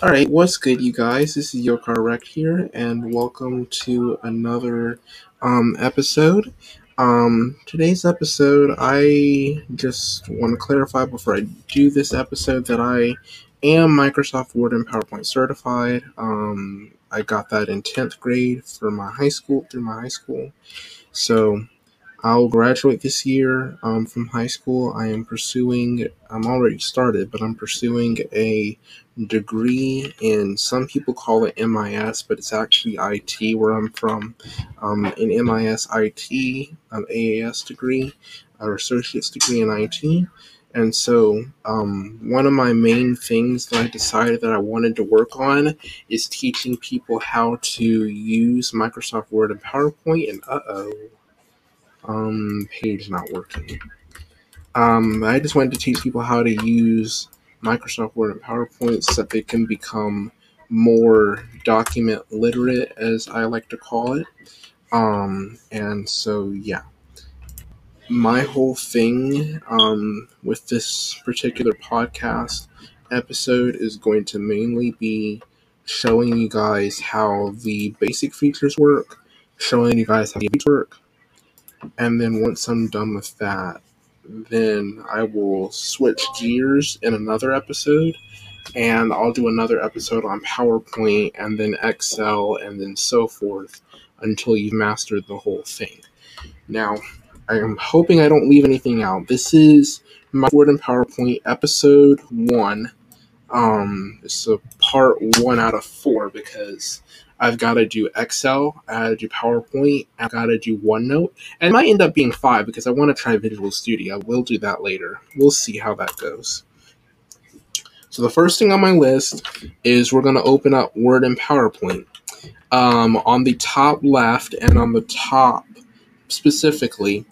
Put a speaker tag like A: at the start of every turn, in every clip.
A: Alright, what's good, you guys? This is Your Car Wreck here, and welcome to another um, episode. Um, today's episode, I just want to clarify before I do this episode that I am Microsoft Word and PowerPoint certified. Um, I got that in 10th grade for my high school, through my high school. So, I'll graduate this year um, from high school. I am pursuing, I'm already started, but I'm pursuing a degree in, some people call it MIS, but it's actually IT where I'm from. Um, an MIS IT, an AAS degree, or associate's degree in IT. And so, um, one of my main things that I decided that I wanted to work on is teaching people how to use Microsoft Word and PowerPoint. And uh oh, um, page not working. Um, I just wanted to teach people how to use Microsoft Word and PowerPoint so that they can become more document literate, as I like to call it. Um, and so, yeah. My whole thing um, with this particular podcast episode is going to mainly be showing you guys how the basic features work, showing you guys how the features work, and then once I'm done with that, then I will switch gears in another episode and I'll do another episode on PowerPoint and then Excel and then so forth until you've mastered the whole thing. Now, I am hoping I don't leave anything out. This is my Word and PowerPoint episode one. Um, it's a part one out of four because I've got to do Excel, I got to do PowerPoint, I've got to do OneNote, and it might end up being five because I want to try Visual Studio. We'll do that later. We'll see how that goes. So the first thing on my list is we're going to open up Word and PowerPoint. Um, on the top left and on the top specifically,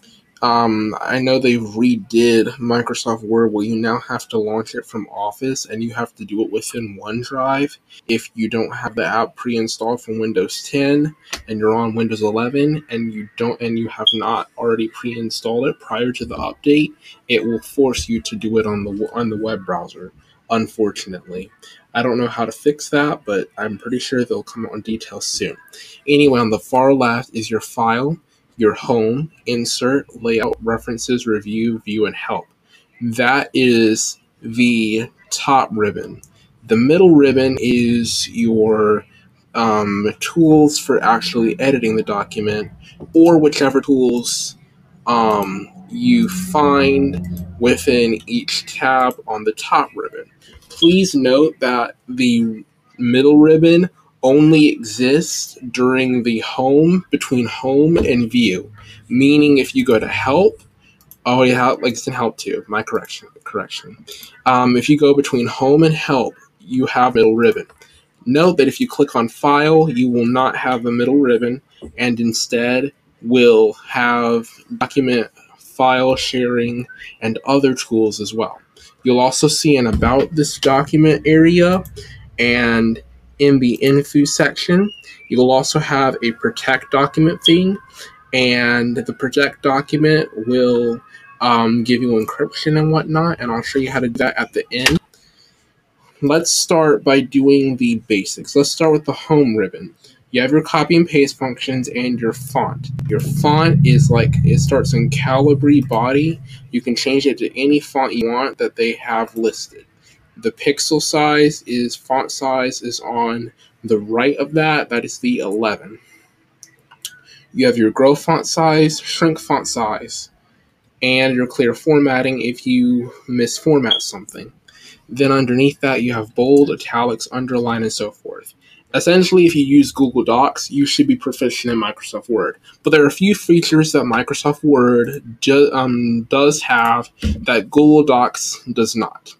A: um, I know they redid Microsoft Word where you now have to launch it from Office and you have to do it within OneDrive if you don't have the app pre-installed from Windows 10 and you're on Windows 11 and you don't and you have not already pre-installed it prior to the update, it will force you to do it on the on the web browser. Unfortunately, I don't know how to fix that, but I'm pretty sure they'll come out in detail soon. Anyway, on the far left is your file your home, insert, layout, references, review, view, and help. That is the top ribbon. The middle ribbon is your um, tools for actually editing the document, or whichever tools um, you find within each tab on the top ribbon. Please note that the middle ribbon only exists during the home between home and view. Meaning, if you go to help, oh yeah, like in help too. My correction, correction. Um, if you go between home and help, you have a middle ribbon. Note that if you click on file, you will not have a middle ribbon, and instead will have document file sharing and other tools as well. You'll also see an about this document area and in the info section. You'll also have a protect document thing, and the protect document will um, give you encryption and whatnot, and I'll show you how to do that at the end. Let's start by doing the basics. Let's start with the home ribbon. You have your copy and paste functions and your font. Your font is like it starts in Calibri body. You can change it to any font you want that they have listed the pixel size is font size is on the right of that. That is the 11. You have your grow font size, shrink font size, and your clear formatting if you misformat something. Then underneath that, you have bold, italics, underline, and so forth. Essentially, if you use Google Docs, you should be proficient in Microsoft Word. But there are a few features that Microsoft Word um, does have that Google Docs does not.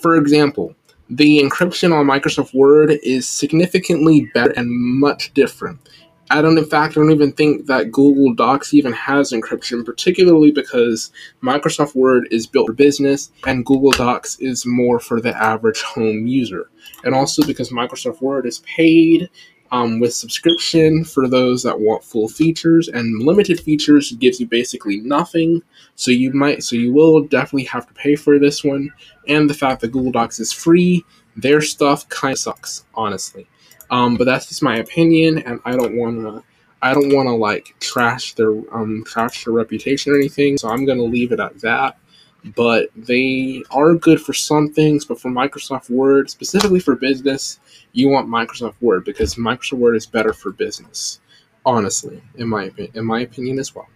A: For example, the encryption on Microsoft Word is significantly better and much different. I don't, in fact, I don't even think that Google Docs even has encryption, particularly because Microsoft Word is built for business and Google Docs is more for the average home user. And also because Microsoft Word is paid Um, with subscription for those that want full features and limited features gives you basically nothing. So you might, so you will definitely have to pay for this one. And the fact that Google Docs is free, their stuff kind of sucks, honestly. Um, but that's just my opinion, and I don't want to. I don't want to like trash their um trash their reputation or anything. So I'm gonna leave it at that but they are good for some things. But for Microsoft Word, specifically for business, you want Microsoft Word because Microsoft Word is better for business. Honestly, in my in my opinion as well.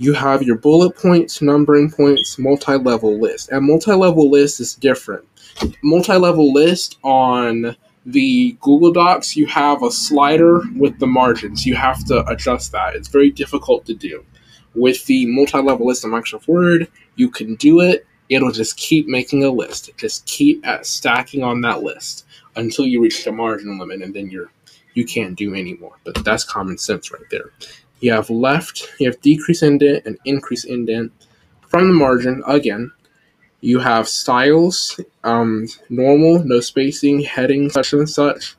A: You have your bullet points, numbering points, multi-level list, and multi-level list is different. Multi-level list on the Google Docs, you have a slider with the margins. You have to adjust that. It's very difficult to do. With the multi-level list in Microsoft Word, you can do it. It'll just keep making a list. Just keep at stacking on that list until you reach the margin limit, and then you're you can't do anymore. But that's common sense right there. You have left, you have decrease indent and increase indent from the margin again. You have styles, um, normal, no spacing, heading, such and such.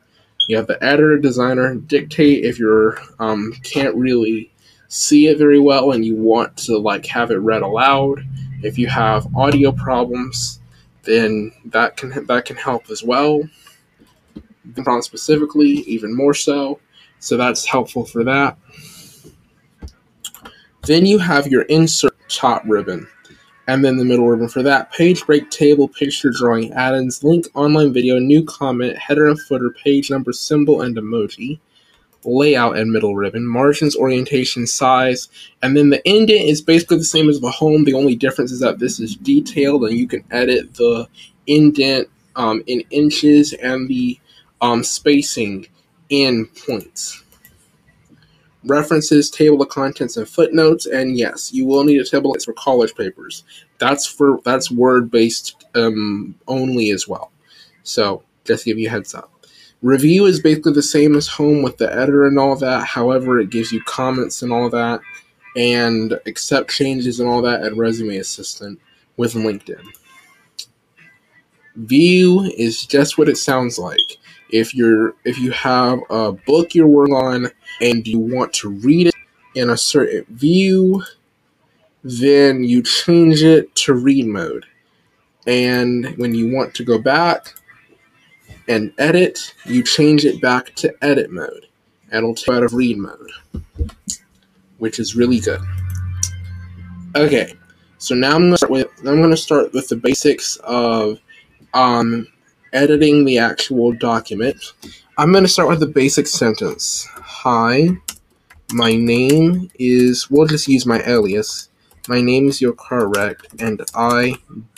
A: You have the editor, designer, dictate if you're um, can't really see it very well and you want to like have it read aloud. If you have audio problems, then that can that can help as well. Problem specifically, even more so. So that's helpful for that. Then you have your insert top ribbon, and then the middle ribbon for that. Page break, table, picture, drawing, add-ins, link, online video, new comment, header and footer, page number, symbol, and emoji layout and middle ribbon, margins, orientation, size, and then the indent is basically the same as the home. The only difference is that this is detailed and you can edit the indent um, in inches and the um, spacing in points. References, table of contents, and footnotes, and yes, you will need a table for college papers. That's for that's word based um, only as well. So just give you a heads up. Review is basically the same as home with the editor and all that. However, it gives you comments and all that, and accept changes and all that at Resume Assistant with LinkedIn. View is just what it sounds like. If you're if you have a book you're working on and you want to read it in a certain view, then you change it to read mode. And when you want to go back, and edit, you change it back to edit mode. And it'll take out of read mode, which is really good. Okay, so now I'm gonna start with I'm gonna start with the basics of um, editing the actual document. I'm gonna start with the basic sentence. Hi, my name is. We'll just use my alias. My name is your car wreck, and I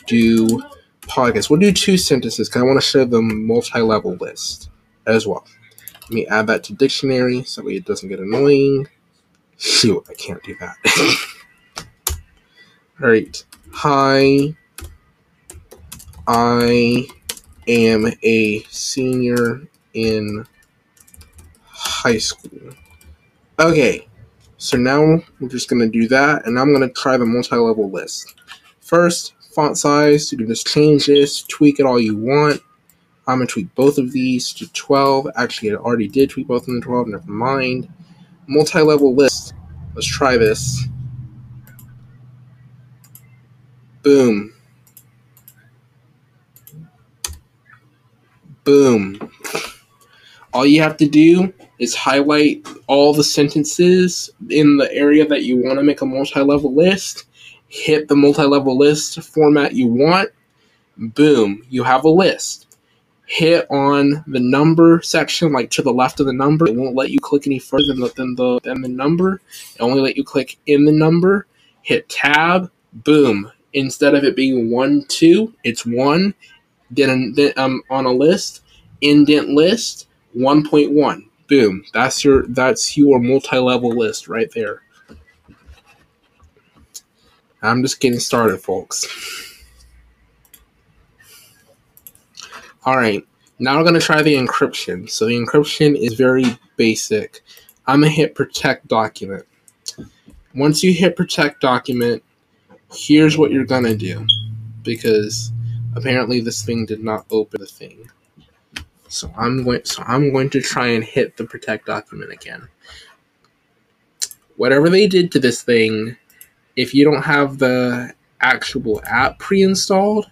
A: do podcast. We'll do two sentences because I want to show the multi-level list as well. Let me add that to dictionary so it doesn't get annoying. Shoot, I can't do that. All right. Hi. I am a senior in high school. Okay. So now we're just going to do that, and I'm going to try the multi-level list. First, font size. You can just change this, tweak it all you want. I'm gonna tweak both of these to 12. Actually, I already did tweak both of them to 12. Never mind. Multi-level list. Let's try this. Boom. Boom. All you have to do is highlight all the sentences in the area that you want to make a multi-level list hit the multi-level list format you want, boom, you have a list. Hit on the number section, like to the left of the number. It won't let you click any further than the, than the, than the number. It only let you click in the number. Hit tab, boom. Instead of it being one, two, it's one. Then, then um, on a list, indent list, 1.1. Boom. That's your that's your multi-level list right there. I'm just getting started, folks. Alright, now we're going to try the encryption. So the encryption is very basic. I'm going to hit protect document. Once you hit protect document, here's what you're going to do. Because apparently this thing did not open the thing. So I'm going so I'm going to try and hit the protect document again. Whatever they did to this thing, if you don't have the actual app pre-installed,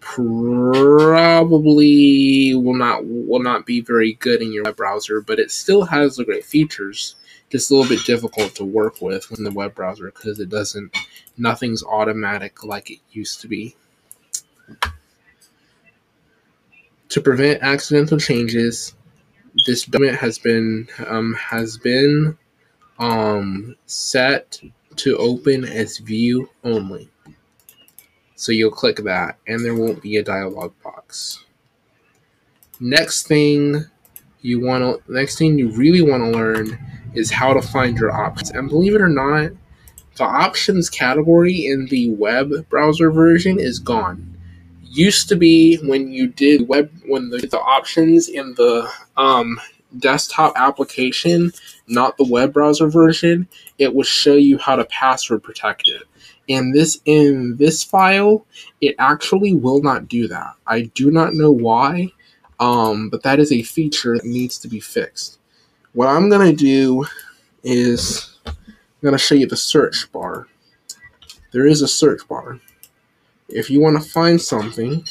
A: probably will not will not be very good in your web browser, but it still has the great features. Just a little bit difficult to work with in the web browser because it doesn't nothing's automatic like it used to be. To prevent accidental changes, this document has been um, has been um, set to open as view only. So you'll click that and there won't be a dialog box. Next thing you want to next thing you really want to learn is how to find your options. And believe it or not, the options category in the web browser version is gone. Used to be when you did web when the, the options in the um, desktop application, not the web browser version, it will show you how to password protect it. And this in this file, it actually will not do that. I do not know why, um, but that is a feature that needs to be fixed. What I'm gonna do is I'm gonna show you the search bar. There is a search bar. If you want to find something,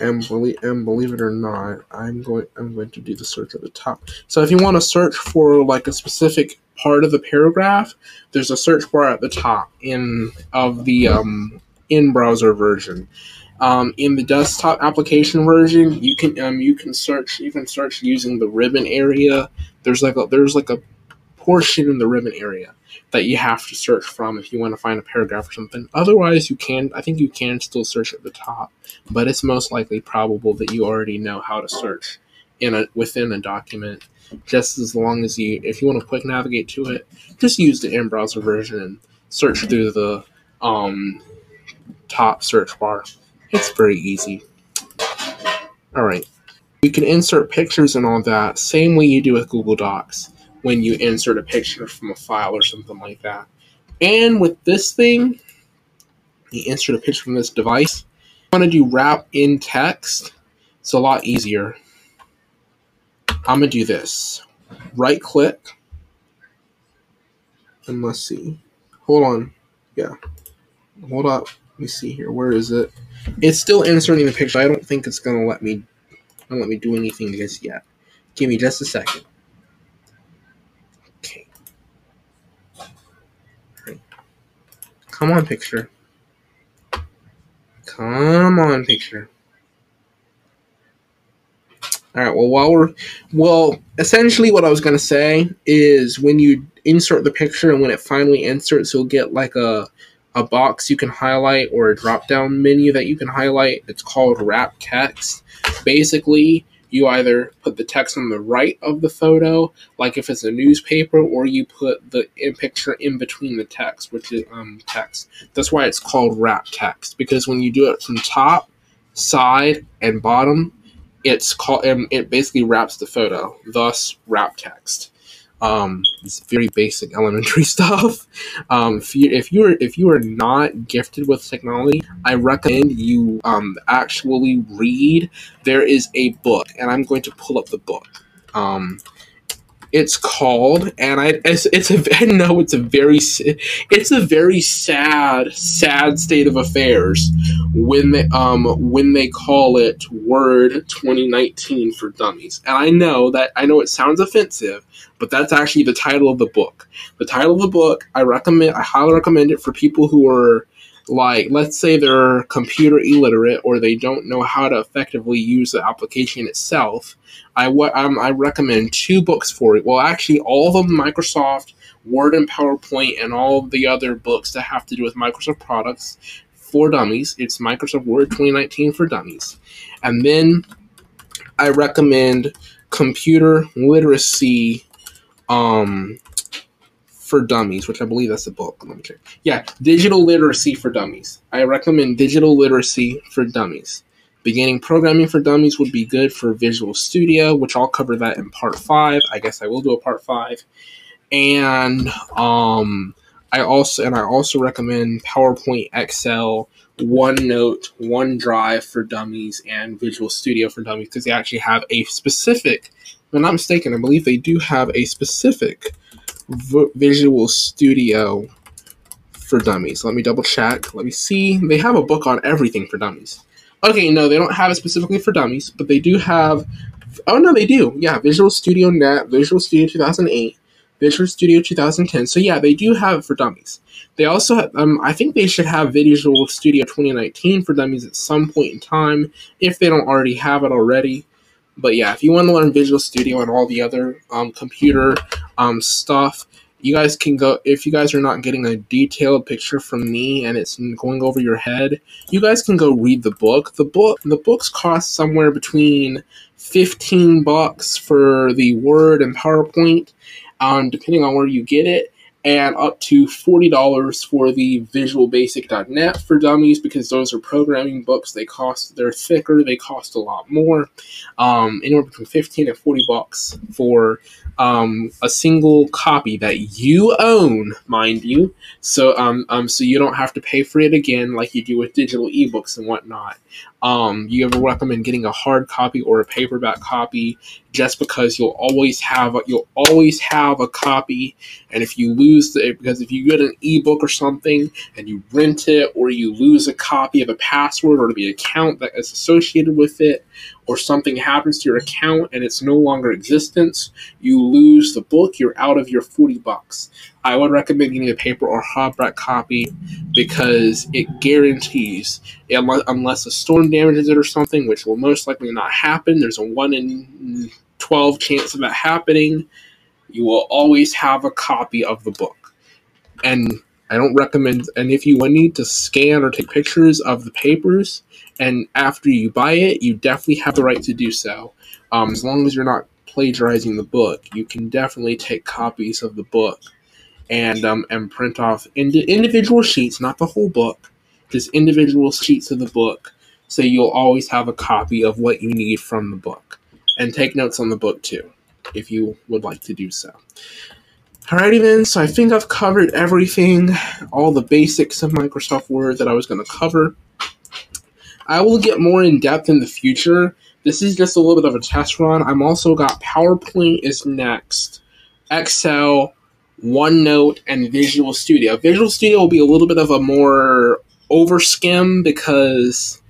A: and believe and believe it or not, I'm going I'm going to do the search at the top. So if you want to search for like a specific part of the paragraph, there's a search bar at the top in of the um, in browser version. Um, in the desktop application version, you can um, you can search you can search using the ribbon area. There's like a there's like a portion in the ribbon area that you have to search from if you want to find a paragraph or something. Otherwise, you can, I think you can still search at the top, but it's most likely probable that you already know how to search in a within a document. Just as long as you, if you want to quick navigate to it, just use the in browser version and search through the um, top search bar. It's very easy. All right. You can insert pictures and all that, same way you do with Google Docs when you insert a picture from a file or something like that. And with this thing, you insert a picture from this device. You want to do wrap in text. It's a lot easier. I'm going to do this. Right click. And let's see. Hold on. Yeah. Hold up. Let me see here. Where is it? It's still inserting the picture. I don't think it's going to let me let me do anything just yet. Give me just a second. Come on, picture. Come on, picture. All right. Well, while we're well, essentially, what I was gonna say is when you insert the picture and when it finally inserts, you'll get like a a box you can highlight or a drop down menu that you can highlight. It's called wrap text. Basically, you either put the text on the right of the photo, like if it's a newspaper, or you put the picture in between the text, which is um, text. That's why it's called wrap text because when you do it from top, side, and bottom, it's called it basically wraps the photo. Thus, wrap text. Um, it's very basic elementary stuff. Um, if you if you are if you are not gifted with technology, I recommend you um, actually read. There is a book, and I'm going to pull up the book. Um, it's called, and I it's, it's a I know it's a very it's a very sad sad state of affairs when they um when they call it Word 2019 for Dummies, and I know that I know it sounds offensive, but that's actually the title of the book. The title of the book I recommend I highly recommend it for people who are like let's say they're computer illiterate or they don't know how to effectively use the application itself. I what um, i recommend two books for it. Well actually all of them microsoft word and powerpoint and all the other books that have to do with microsoft products for dummies it's microsoft word 2019 for dummies and then i recommend computer literacy um for Dummies, which I believe that's the book. Let me check. Yeah, Digital Literacy for Dummies. I recommend Digital Literacy for Dummies. Beginning programming for dummies would be good for Visual Studio, which I'll cover that in part five. I guess I will do a part five. And um, I also and I also recommend PowerPoint, Excel, OneNote, OneDrive for Dummies, and Visual Studio for Dummies because they actually have a specific, if I'm not mistaken, I believe they do have a specific v- Visual Studio for Dummies. Let me double check. Let me see. They have a book on everything for dummies. Okay, no, they don't have it specifically for dummies, but they do have. Oh no, they do. Yeah, Visual Studio Net, Visual Studio 2008, Visual Studio 2010. So yeah, they do have it for dummies. They also have, um, I think they should have Visual Studio 2019 for dummies at some point in time if they don't already have it already. But yeah, if you want to learn Visual Studio and all the other um, computer um, stuff, you guys can go if you guys are not getting a detailed picture from me and it's going over your head you guys can go read the book the book the books cost somewhere between 15 bucks for the word and powerpoint um, depending on where you get it and up to $40 for the Visual visualbasic.net for dummies because those are programming books. They cost they're thicker they cost a lot more um, anywhere between 15 and 40 bucks for um, a single copy that you own mind you. So um, um so you don't have to pay for it again like you do with digital ebooks and whatnot um, you ever recommend getting a hard copy or a paperback copy just because you'll always have a, you'll always have a copy? And if you lose the because if you get an ebook or something and you rent it or you lose a copy of a password or the account that is associated with it or something happens to your account and it's no longer existence you lose the book you're out of your 40 bucks i would recommend getting a paper or hardback copy because it guarantees unless a storm damages it or something which will most likely not happen there's a 1 in 12 chance of that happening, you will always have a copy of the book. And I don't recommend, and if you would need to scan or take pictures of the papers, and after you buy it, you definitely have the right to do so. Um, as long as you're not plagiarizing the book, you can definitely take copies of the book and um, and print off ind- individual sheets, not the whole book, just individual sheets of the book, so you'll always have a copy of what you need from the book and take notes on the book too, if you would like to do so. Alrighty then, so I think I've covered everything, all the basics of Microsoft Word that I was going to cover. I will get more in depth in the future. This is just a little bit of a test run. I'm also got PowerPoint is next, Excel, OneNote, and Visual Studio. Visual Studio will be a little bit of a more overskim because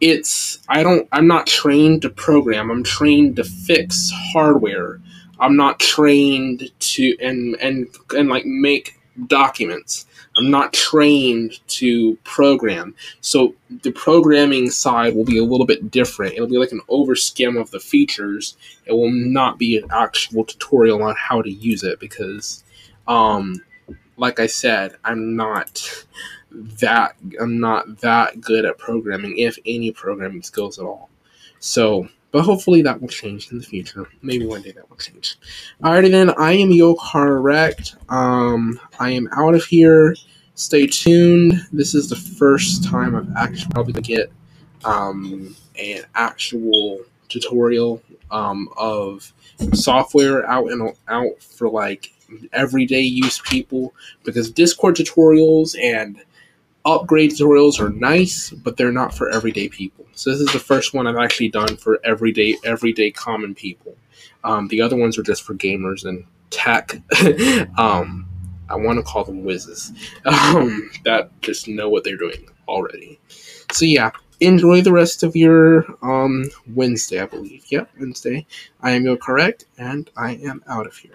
A: it's I don't I'm not trained to program. I'm trained to fix hardware. I'm not trained to and and and like make documents. I'm not trained to program. So the programming side will be a little bit different. It'll be like an overskim of the features. It will not be an actual tutorial on how to use it because um like I said, I'm not that I'm not that good at programming, if any programming skills at all. So, but hopefully that will change in the future. Maybe one day that will change. Alrighty then, I am Yo Correct. Um, I am out of here. Stay tuned. This is the first time I've actually probably gonna get um, an actual tutorial um, of software out and out for like everyday use people because Discord tutorials and upgrade tutorials are nice, but they're not for everyday people. So this is the first one I've actually done for everyday everyday common people. Um, the other ones are just for gamers and tech. um, I want to call them whizzes um, that just know what they're doing already. So yeah, enjoy the rest of your um, Wednesday, I believe. Yep, Wednesday. I am your correct, and I am out of here.